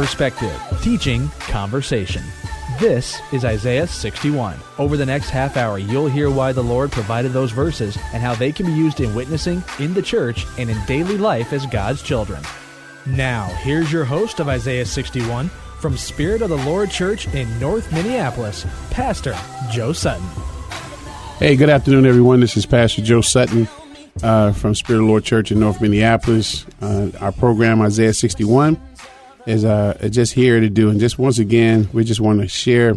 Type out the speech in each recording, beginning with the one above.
Perspective, teaching, conversation. This is Isaiah 61. Over the next half hour, you'll hear why the Lord provided those verses and how they can be used in witnessing, in the church, and in daily life as God's children. Now, here's your host of Isaiah 61 from Spirit of the Lord Church in North Minneapolis, Pastor Joe Sutton. Hey, good afternoon, everyone. This is Pastor Joe Sutton uh, from Spirit of the Lord Church in North Minneapolis. Uh, our program, Isaiah 61 is uh, just here to do. And just once again, we just want to share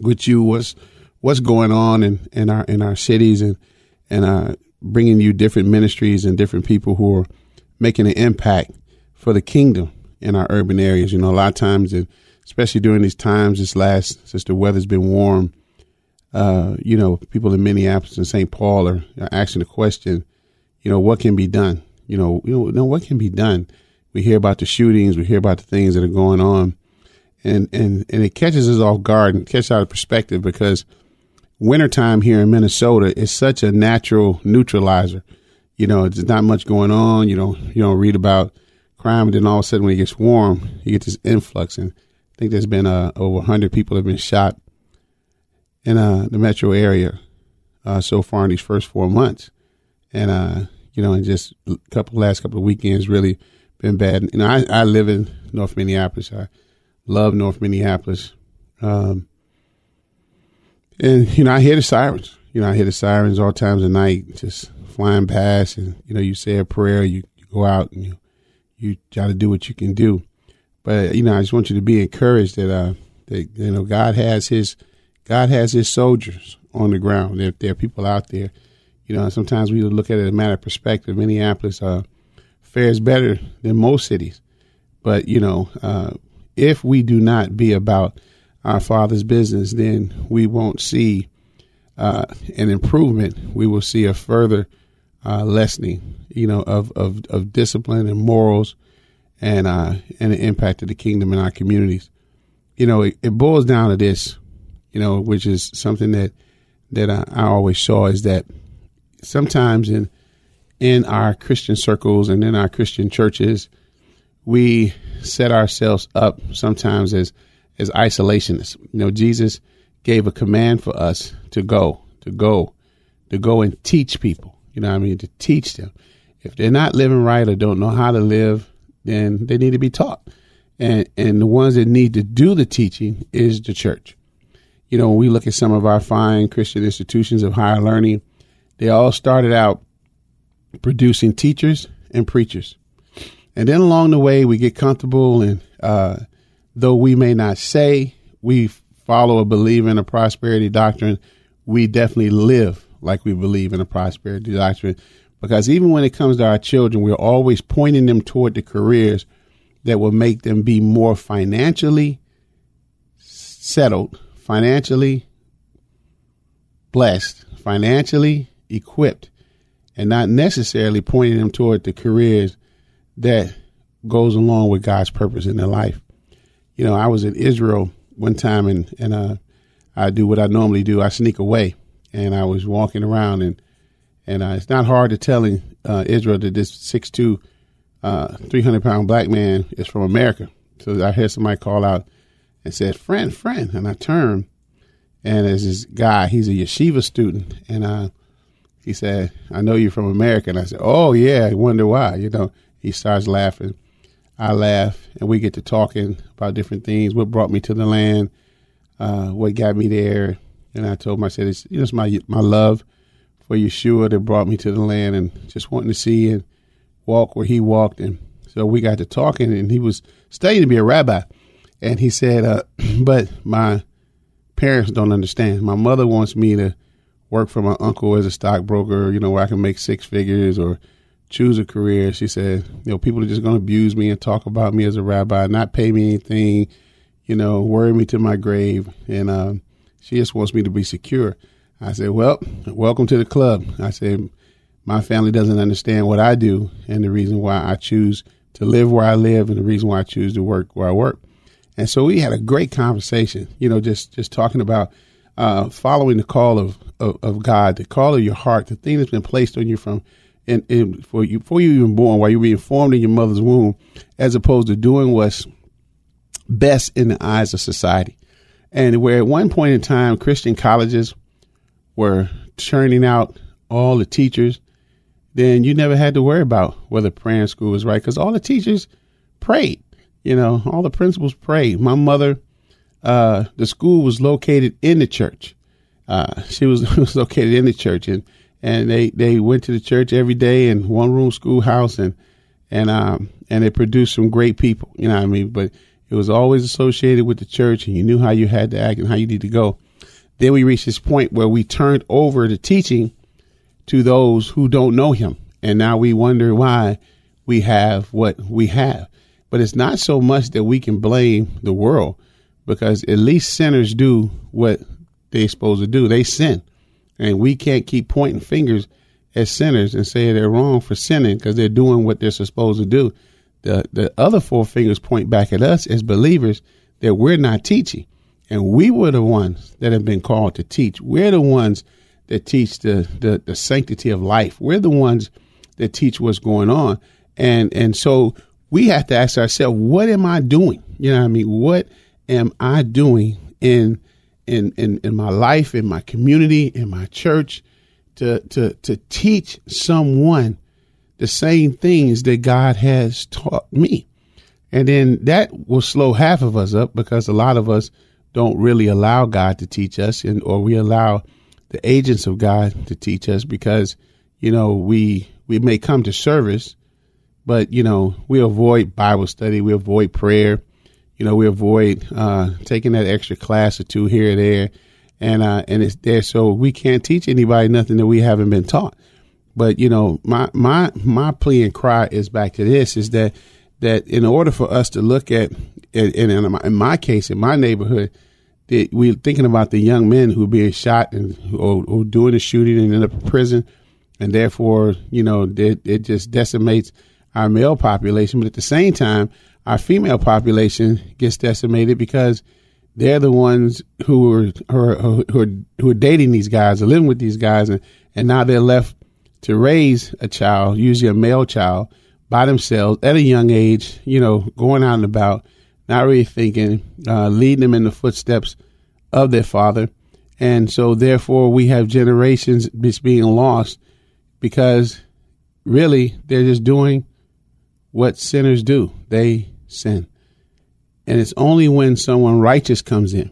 with you what's what's going on in, in our in our cities and and uh, bringing you different ministries and different people who are making an impact for the kingdom in our urban areas. You know, a lot of times, and especially during these times, this last since the weather's been warm, uh, you know, people in Minneapolis and St. Paul are, are asking the question, you know, what can be done? You know, you know, what can be done? We hear about the shootings, we hear about the things that are going on, and and and it catches us off guard and catches out of perspective because wintertime here in Minnesota is such a natural neutralizer. You know, there's not much going on. You don't you don't read about crime, and then all of a sudden when it gets warm, you get this influx. And I think there's been uh, over 100 people have been shot in uh, the metro area uh, so far in these first four months, and uh, you know, and just a couple last couple of weekends really been bad. You know, I, I live in North Minneapolis. I love North Minneapolis. Um, and, you know, I hear the sirens. You know, I hear the sirens all times of night just flying past. And, you know, you say a prayer, you, you go out and you, you try to do what you can do. But, you know, I just want you to be encouraged that, uh, that, you know, God has his, God has his soldiers on the ground. There, there are people out there. You know, sometimes we look at it as a matter of perspective. Minneapolis, uh, fares better than most cities. But, you know, uh, if we do not be about our Father's business, then we won't see uh, an improvement. We will see a further uh, lessening, you know, of, of, of discipline and morals and, uh, and the impact of the kingdom in our communities. You know, it, it boils down to this, you know, which is something that, that I, I always saw is that sometimes in in our Christian circles and in our Christian churches, we set ourselves up sometimes as as isolationists. You know, Jesus gave a command for us to go, to go, to go and teach people. You know I mean? To teach them. If they're not living right or don't know how to live, then they need to be taught. And and the ones that need to do the teaching is the church. You know, when we look at some of our fine Christian institutions of higher learning, they all started out producing teachers and preachers. And then along the way, we get comfortable, and uh, though we may not say we follow or believe in a prosperity doctrine, we definitely live like we believe in a prosperity doctrine. Because even when it comes to our children, we're always pointing them toward the careers that will make them be more financially settled, financially blessed, financially equipped and not necessarily pointing them toward the careers that goes along with God's purpose in their life. You know, I was in Israel one time and, and uh, I do what I normally do. I sneak away and I was walking around and, and uh, it's not hard to tell in uh, Israel that this 6'2", uh, 300 pound black man is from America. So I heard somebody call out and said, friend, friend. And I turned and there's this guy, he's a yeshiva student. And uh, he said, I know you're from America. And I said, Oh, yeah, I wonder why. You know, he starts laughing. I laugh, and we get to talking about different things. What brought me to the land? Uh, what got me there? And I told him, I said, it's, it's my, my love for Yeshua that brought me to the land and just wanting to see and walk where he walked. And so we got to talking, and he was studying to be a rabbi. And he said, uh, But my parents don't understand. My mother wants me to work for my uncle as a stockbroker, you know, where I can make six figures or choose a career. She said, you know, people are just going to abuse me and talk about me as a rabbi, not pay me anything, you know, worry me to my grave. And um, she just wants me to be secure. I said, well, welcome to the club. I said, my family doesn't understand what I do and the reason why I choose to live where I live and the reason why I choose to work where I work. And so we had a great conversation, you know, just, just talking about uh, following the call of, of, of, God, the call of your heart, the thing that's been placed on you from in, in, for you before you even born, while you were being formed in your mother's womb, as opposed to doing what's best in the eyes of society. And where at one point in time, Christian colleges were churning out all the teachers, then you never had to worry about whether praying school was right because all the teachers prayed. You know, all the principals prayed. My mother, uh, the school was located in the church. Uh, she was, was located in the church, and and they they went to the church every day in one room schoolhouse, and and um and they produced some great people. You know what I mean? But it was always associated with the church, and you knew how you had to act and how you need to go. Then we reached this point where we turned over the teaching to those who don't know Him, and now we wonder why we have what we have. But it's not so much that we can blame the world because at least sinners do what they're supposed to do. They sin. And we can't keep pointing fingers at sinners and say they're wrong for sinning because they're doing what they're supposed to do. The, the other four fingers point back at us as believers that we're not teaching. And we were the ones that have been called to teach. We're the ones that teach the, the, the sanctity of life. We're the ones that teach what's going on. And, and so we have to ask ourselves, what am I doing? You know what I mean? What am I doing in in in, in my life, in my community, in my church, to to to teach someone the same things that God has taught me? And then that will slow half of us up because a lot of us don't really allow God to teach us and or we allow the agents of God to teach us because, you know, we we may come to service but you know, we avoid Bible study, we avoid prayer, you know, we avoid uh, taking that extra class or two here or there, and uh, and it's there, so we can't teach anybody nothing that we haven't been taught. But you know, my my my plea and cry is back to this: is that that in order for us to look at, and in, my, in my case, in my neighborhood, that we're thinking about the young men who are being shot and or, or doing the shooting and end up in prison, and therefore, you know, it, it just decimates our male population, but at the same time, our female population gets decimated because they're the ones who are who are, who are, who are dating these guys or living with these guys, and, and now they're left to raise a child, usually a male child, by themselves at a young age. You know, going out and about, not really thinking, uh, leading them in the footsteps of their father, and so therefore we have generations just being lost because really they're just doing what sinners do they sin. And it's only when someone righteous comes in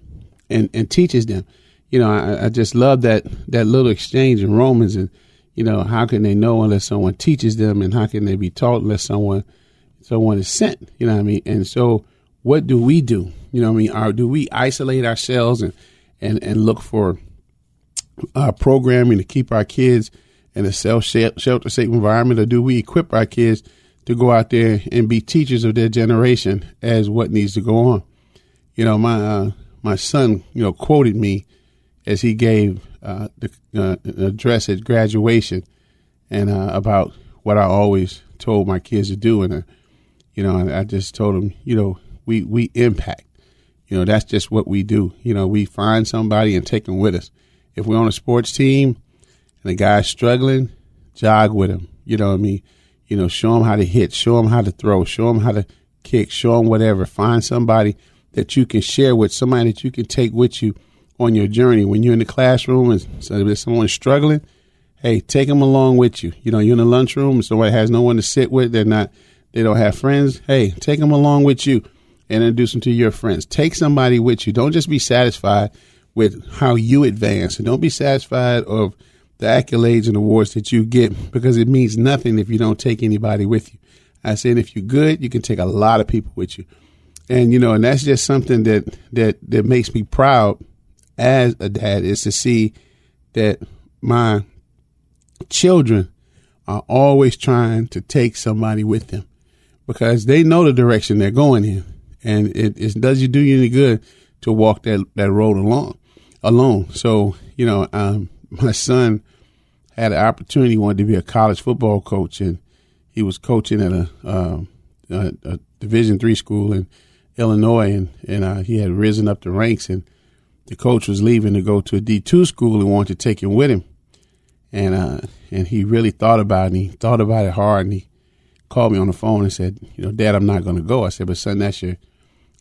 and, and teaches them. You know, I, I just love that, that little exchange in Romans and, you know, how can they know unless someone teaches them and how can they be taught unless someone someone is sent? You know what I mean? And so what do we do? You know what I mean? Or do we isolate ourselves and, and, and look for uh, programming to keep our kids in a self shelter safe environment, or do we equip our kids to go out there and be teachers of their generation as what needs to go on. You know, my uh, my son, you know, quoted me as he gave uh, the uh, address at graduation, and uh, about what I always told my kids to do, and uh, you know, I just told them, you know, we we impact. You know, that's just what we do. You know, we find somebody and take them with us. If we're on a sports team and a guy's struggling, jog with him. You know what I mean? You know, show them how to hit, show them how to throw, show them how to kick, show them whatever. Find somebody that you can share with, somebody that you can take with you on your journey. When you're in the classroom and so someone's struggling, hey, take them along with you. You know, you're in the lunchroom and somebody has no one to sit with. They're not, they don't have friends. Hey, take them along with you and introduce them to your friends. Take somebody with you. Don't just be satisfied with how you advance and don't be satisfied of the accolades and awards that you get because it means nothing if you don't take anybody with you. I said if you're good, you can take a lot of people with you. And you know, and that's just something that that that makes me proud as a dad is to see that my children are always trying to take somebody with them because they know the direction they're going in, and it, it does you do you any good to walk that that road along alone. So you know, um, my son had an opportunity, he wanted to be a college football coach, and he was coaching at a, uh, a, a Division three school in Illinois, and and uh, he had risen up the ranks, and the coach was leaving to go to a D two school and wanted to take him with him, and uh, and he really thought about it. And he thought about it hard, and he called me on the phone and said, "You know, Dad, I'm not going to go." I said, "But son, that's your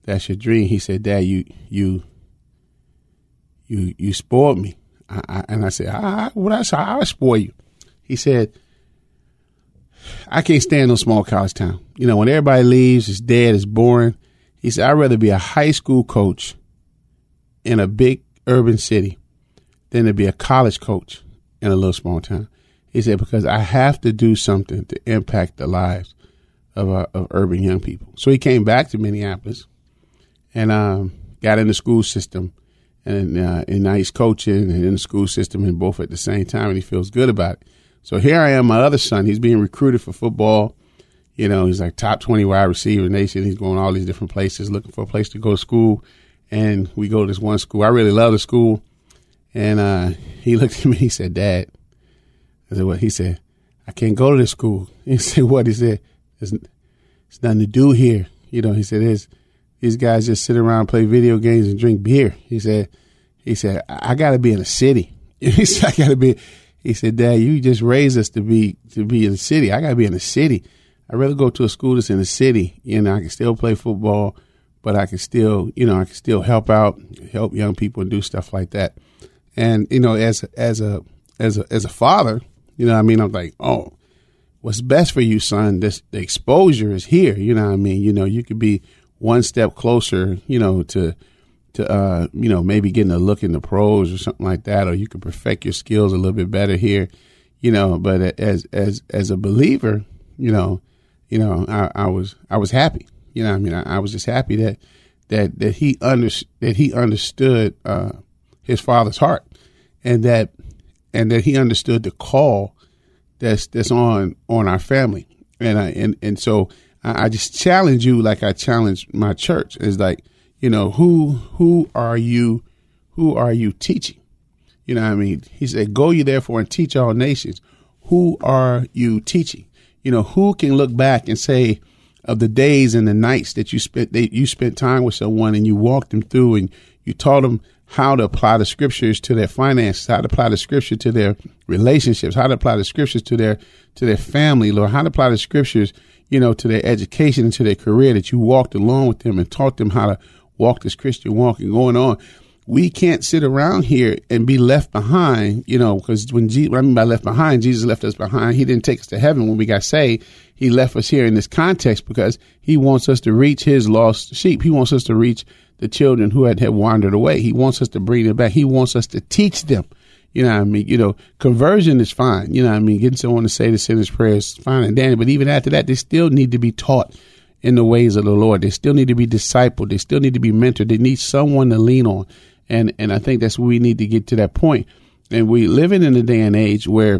that's your dream." He said, "Dad, you you you you spoiled me." I, and I said, I, "What I said, I spoil you?" He said, "I can't stand no small college town. You know, when everybody leaves, it's dead, it's boring." He said, "I'd rather be a high school coach in a big urban city than to be a college coach in a little small town." He said, because I have to do something to impact the lives of, uh, of urban young people. So he came back to Minneapolis and um, got in the school system. And, uh, and now he's coaching and in the school system and both at the same time, and he feels good about it. So here I am, my other son. He's being recruited for football. You know, he's like top 20 wide receiver nation. He's going all these different places looking for a place to go to school. And we go to this one school. I really love the school. And uh, he looked at me, he said, Dad, I said, what? He said, I can't go to this school. He said, what? He said, there's, there's nothing to do here. You know, he said, there's, these guys just sit around, play video games and drink beer. He said, he said, I, got to be in a city. He said, I got to be, he said, Dad, you just raised us to be, to be in the city. I got to be in the city. I'd rather go to a school that's in the city. You know, I can still play football, but I can still, you know, I can still help out, help young people and do stuff like that. And, you know, as, as a, as a, as a father, you know I mean? I'm like, oh, what's best for you, son? This the exposure is here. You know what I mean? You know, you could be one step closer, you know, to to uh, you know, maybe getting a look in the pros or something like that, or you could perfect your skills a little bit better here, you know. But as as as a believer, you know, you know, I, I was I was happy. You know, I mean, I, I, was just happy that that that he under that he understood uh, his father's heart, and that and that he understood the call that's that's on on our family. And I and and so I, just challenge you like I challenge my church is like you know who who are you who are you teaching? You know what I mean? He said, "Go you therefore and teach all nations." Who are you teaching? You know who can look back and say of the days and the nights that you spent that you spent time with someone and you walked them through and you taught them how to apply the scriptures to their finances, how to apply the scripture to their relationships, how to apply the scriptures to their to their family, Lord, how to apply the scriptures, you know, to their education and to their career that you walked along with them and taught them how to walk this Christian walk and going on. We can't sit around here and be left behind, you know, because when Jesus, what I mean by left behind, Jesus left us behind. He didn't take us to heaven when we got saved. He left us here in this context because he wants us to reach his lost sheep. He wants us to reach the children who had, had wandered away. He wants us to bring them back. He wants us to teach them. You know what I mean? You know, conversion is fine. You know what I mean? Getting someone to say the sinner's prayer is fine and dandy. But even after that, they still need to be taught in the ways of the Lord. They still need to be discipled. They still need to be mentored. They need someone to lean on. And, and I think that's where we need to get to that point. And we living in a day and age where,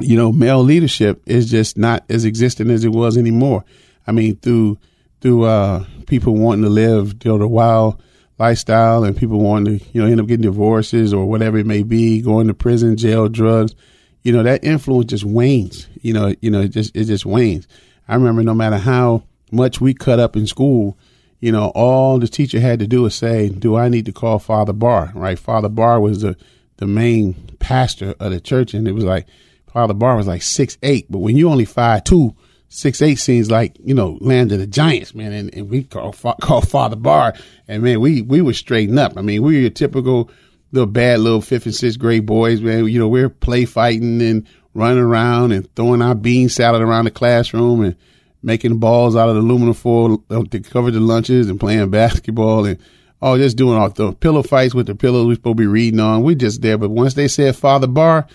you know, male leadership is just not as existent as it was anymore. I mean, through through uh, people wanting to live you know, the wild lifestyle and people wanting to you know end up getting divorces or whatever it may be, going to prison, jail, drugs. You know that influence just wanes. You know, you know it just it just wanes. I remember no matter how much we cut up in school, you know, all the teacher had to do was say, "Do I need to call Father Barr?" Right? Father Barr was the the main pastor of the church, and it was like Father Barr was like six eight, but when you only five two six eight seems like you know land of the giants, man. And, and we call call Father Barr, and man, we we were straighten up. I mean, we were your typical little bad little fifth and sixth grade boys, man. You know, we are play fighting and running around and throwing our bean salad around the classroom and making balls out of the aluminum foil uh, to cover the lunches and playing basketball and oh, just doing all the pillow fights with the pillows we supposed to be reading on. We just there, but once they said Father Barr,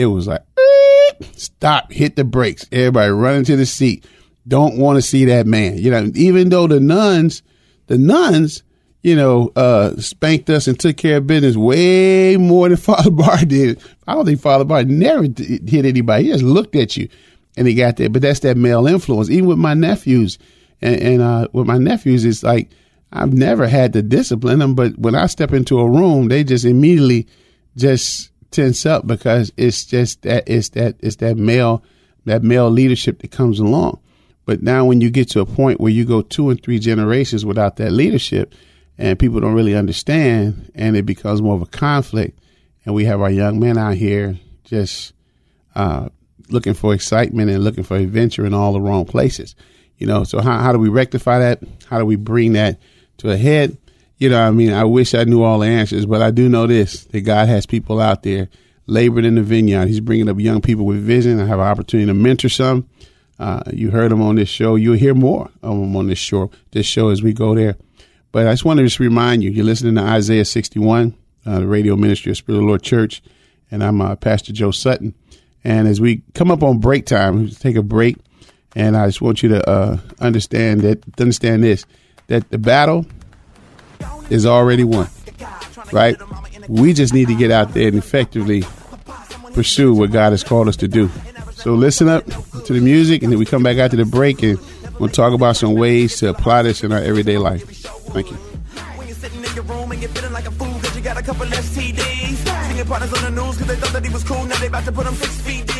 it was like stop, hit the brakes. Everybody running to the seat. Don't want to see that man. You know, even though the nuns, the nuns, you know, uh, spanked us and took care of business way more than Father Barr did. I don't think Father Barr never hit anybody. He just looked at you and he got there. But that's that male influence. Even with my nephews and, and uh, with my nephews, it's like I've never had to discipline them. But when I step into a room, they just immediately just tense up because it's just that it's that it's that male that male leadership that comes along. But now when you get to a point where you go two and three generations without that leadership, and people don't really understand, and it becomes more of a conflict. And we have our young men out here just uh, looking for excitement and looking for adventure in all the wrong places. You know, so how, how do we rectify that? How do we bring that to a head? You know, I mean, I wish I knew all the answers, but I do know this that God has people out there laboring in the vineyard. He's bringing up young people with vision. I have an opportunity to mentor some. Uh, you heard them on this show. You'll hear more of them on this show, this show as we go there. But I just want to just remind you, you're listening to Isaiah 61, uh, the radio ministry of Spirit of the Lord Church, and I'm uh, Pastor Joe Sutton. And as we come up on break time, take a break, and I just want you to uh, understand that understand this that the battle is already won, right? We just need to get out there and effectively pursue what God has called us to do. So listen up to the music, and then we come back after the break, and we'll talk about some ways to apply this in our everyday life. Thank you. Partners on the news because they thought that he was cool. Now they about to put him six feet deep.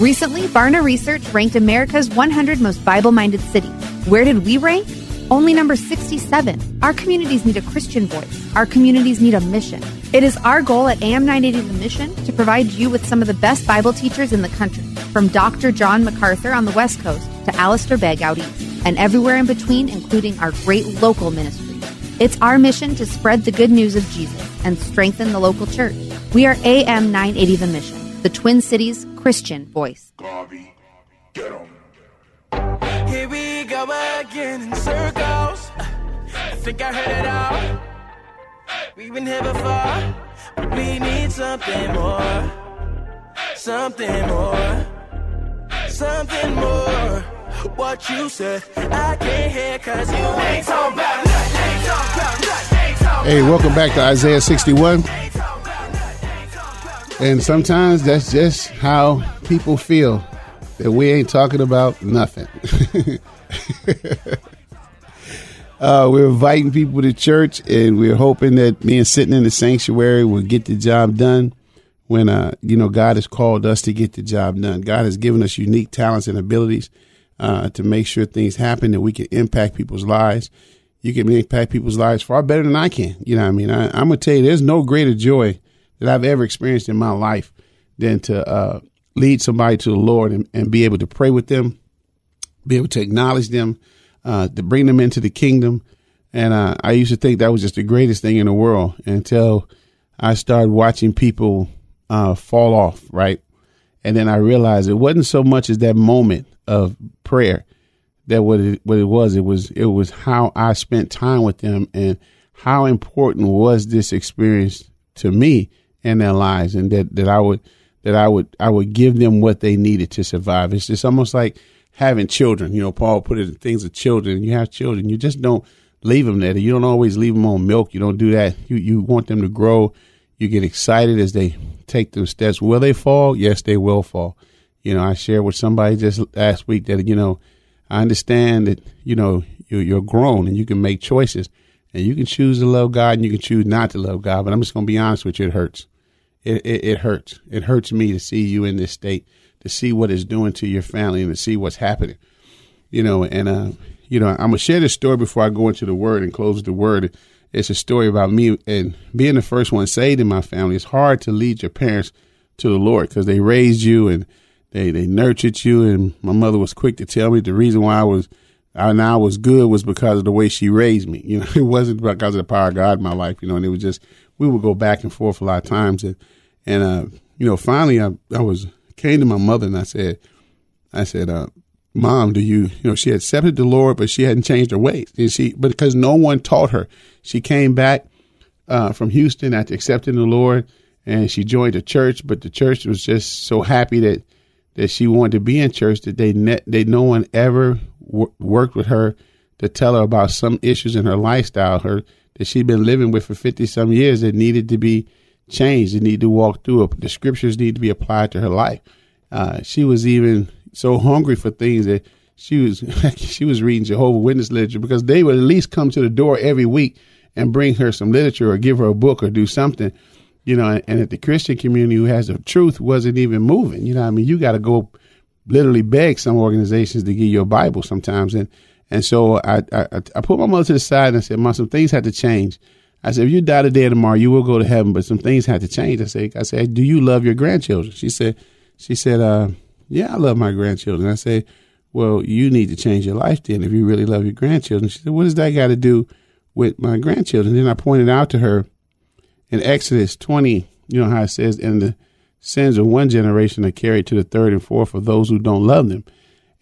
Recently, Barna Research ranked America's 100 most Bible minded cities. Where did we rank? Only number 67. Our communities need a Christian voice. Our communities need a mission. It is our goal at AM 980 The Mission to provide you with some of the best Bible teachers in the country, from Dr. John MacArthur on the West Coast to Alistair Begg out east, and everywhere in between, including our great local ministry. It's our mission to spread the good news of Jesus and strengthen the local church. We are AM 980 The Mission, the Twin Cities Christian voice. Garvey, get em. Here we go again in circles. I think I heard it all. We've been here before, but we need something more. Something more. Something more. What you said, I can't hear cause you ain't talking about Hey, welcome back to Isaiah 61. And sometimes that's just how people feel that we ain't talking about nothing. uh, we're inviting people to church, and we're hoping that and sitting in the sanctuary will get the job done. When uh, you know God has called us to get the job done, God has given us unique talents and abilities uh, to make sure things happen that we can impact people's lives. You can impact people's lives far better than I can. You know, what I mean, I, I'm gonna tell you, there's no greater joy that I've ever experienced in my life than to uh, lead somebody to the Lord and, and, be able to pray with them, be able to acknowledge them, uh, to bring them into the kingdom. And uh, I used to think that was just the greatest thing in the world until I started watching people uh, fall off, right? And then I realized it wasn't so much as that moment of prayer that what it, what it was. It was it was how I spent time with them and how important was this experience to me in their lives and that, that I would that I would I would give them what they needed to survive. It's just almost like having children. You know, Paul put it in things of children. You have children, you just don't leave them there. You don't always leave them on milk. You don't do that. You you want them to grow. You get excited as they take those steps. Will they fall? Yes, they will fall. You know, I shared with somebody just last week that you know, I understand that you know you're, you're grown and you can make choices and you can choose to love God and you can choose not to love God. But I'm just going to be honest with you, it hurts. It, it, it, hurts. It hurts me to see you in this state, to see what it's doing to your family, and to see what's happening. You know, and uh, you know, I'm gonna share this story before I go into the word and close the word. It's a story about me and being the first one saved in my family. It's hard to lead your parents to the Lord because they raised you and they they nurtured you. And my mother was quick to tell me the reason why I was and I was good was because of the way she raised me. You know, it wasn't because of the power of God in my life. You know, and it was just we would go back and forth a lot of times, and and uh, you know, finally I I was came to my mother and I said, I said, uh, Mom, do you you know she accepted the Lord, but she hadn't changed her ways, and she because no one taught her, she came back uh, from Houston after accepting the Lord, and she joined a church, but the church was just so happy that that she wanted to be in church that they ne- they no one ever worked with her to tell her about some issues in her lifestyle, her that she'd been living with for fifty some years that needed to be changed, It needed to walk through it. The scriptures need to be applied to her life. Uh, she was even so hungry for things that she was she was reading Jehovah Witness literature because they would at least come to the door every week and bring her some literature or give her a book or do something you know, and at the Christian community who has the truth wasn't even moving, you know, I mean, you got to go literally beg some organizations to give you a Bible sometimes, and and so I, I I put my mother to the side and I said, Mom, some things had to change. I said, if you die today or tomorrow, you will go to heaven, but some things had to change. I said, I said, do you love your grandchildren? She said, she said, uh, yeah, I love my grandchildren. I said, well, you need to change your life then if you really love your grandchildren. She said, what does that got to do with my grandchildren? Then I pointed out to her in Exodus 20, you know how it says, and the sins of one generation are carried to the third and fourth of those who don't love them.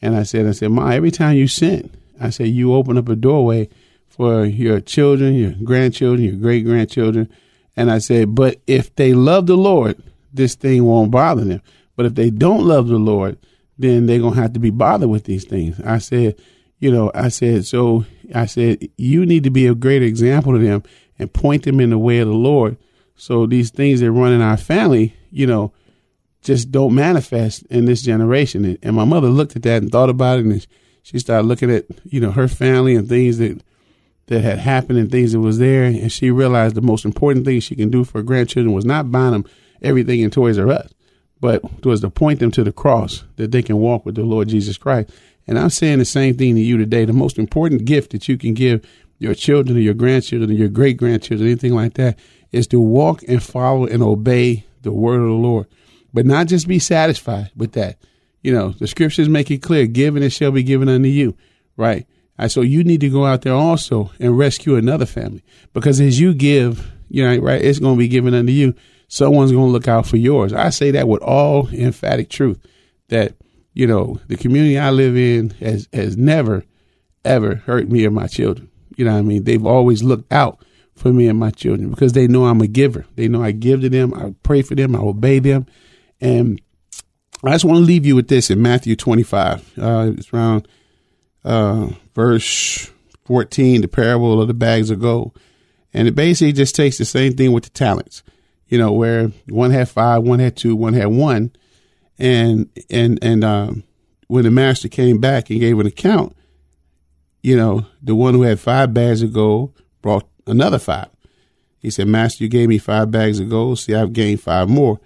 And I said, I said, Ma, every time you sin, I said, you open up a doorway for your children, your grandchildren, your great grandchildren. And I said, but if they love the Lord, this thing won't bother them. But if they don't love the Lord, then they're going to have to be bothered with these things. I said, you know, I said, so I said, you need to be a great example to them and point them in the way of the Lord. So these things that run in our family, you know, just don't manifest in this generation. And my mother looked at that and thought about it, and she started looking at you know her family and things that that had happened and things that was there, and she realized the most important thing she can do for grandchildren was not buying them everything in Toys R Us, but was to point them to the cross that they can walk with the Lord Jesus Christ. And I'm saying the same thing to you today. The most important gift that you can give your children or your grandchildren or your great grandchildren, anything like that, is to walk and follow and obey the word of the Lord. But not just be satisfied with that. You know, the scriptures make it clear, given it shall be given unto you, right? And so you need to go out there also and rescue another family because as you give, you know, right, it's going to be given unto you. Someone's going to look out for yours. I say that with all emphatic truth that, you know, the community I live in has, has never, ever hurt me or my children. You know what I mean? They've always looked out for me and my children because they know I'm a giver. They know I give to them, I pray for them, I obey them. And I just want to leave you with this in Matthew 25. Uh, it's around uh, verse 14, the parable of the bags of gold. And it basically just takes the same thing with the talents, you know, where one had five, one had two, one had one. And, and, and, um, when the master came back and gave an account, you know, the one who had five bags of gold brought another five. He said, Master, you gave me five bags of gold. See, I've gained five more.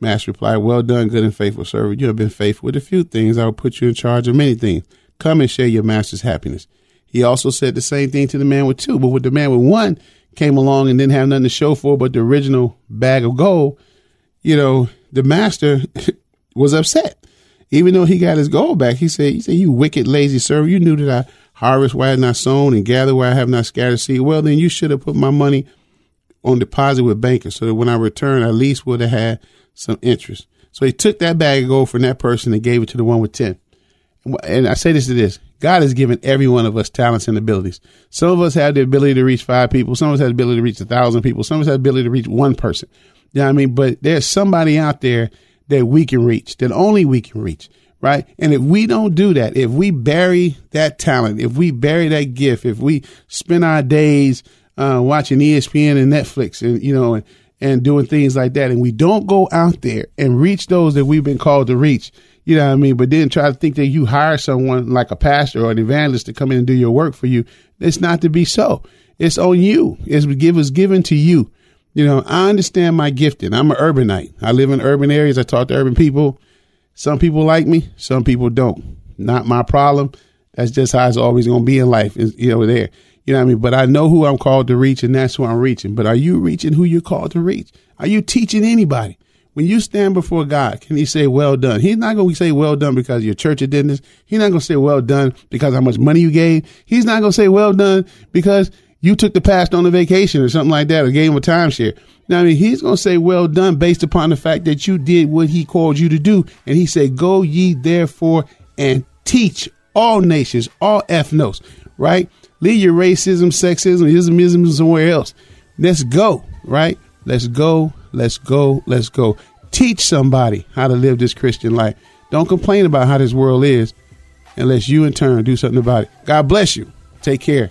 Master replied, Well done, good and faithful servant. You have been faithful with a few things. I will put you in charge of many things. Come and share your master's happiness. He also said the same thing to the man with two. But with the man with one came along and didn't have nothing to show for but the original bag of gold, you know, the master was upset. Even though he got his gold back, he said, he said, You wicked, lazy servant, you knew that I harvest where I have not sown and gather where I have not scattered seed. Well, then you should have put my money on deposit with bankers so that when I return, at least would have had some interest. So he took that bag of gold from that person and gave it to the one with 10. And I say this to this God has given every one of us talents and abilities. Some of us have the ability to reach five people. Some of us have the ability to reach a thousand people. Some of us have the ability to reach one person. You know what I mean? But there's somebody out there that we can reach, that only we can reach right? And if we don't do that, if we bury that talent, if we bury that gift, if we spend our days uh, watching ESPN and Netflix and, you know, and, and doing things like that, and we don't go out there and reach those that we've been called to reach, you know what I mean? But then try to think that you hire someone like a pastor or an evangelist to come in and do your work for you. It's not to be so. It's on you. It's give was given to you. You know, I understand my gifting. I'm an urbanite. I live in urban areas. I talk to urban people. Some people like me, some people don't. Not my problem. That's just how it's always going to be in life. Is you know there. You know what I mean? But I know who I'm called to reach, and that's who I'm reaching. But are you reaching who you're called to reach? Are you teaching anybody? when you stand before God, can He say, "Well done"? He's not going to say, "Well done" because your church attendance. He's not going to say, "Well done" because how much money you gave. He's not going to say, "Well done" because you took the past on a vacation or something like that, or gave him a timeshare. Now, I mean, he's going to say, "Well done," based upon the fact that you did what He called you to do, and He said, "Go ye therefore and teach all nations, all ethnos." Right? Leave your racism, sexism, ismism somewhere else. Let's go. Right? Let's go. Let's go. Let's go. Teach somebody how to live this Christian life. Don't complain about how this world is unless you in turn do something about it. God bless you. Take care.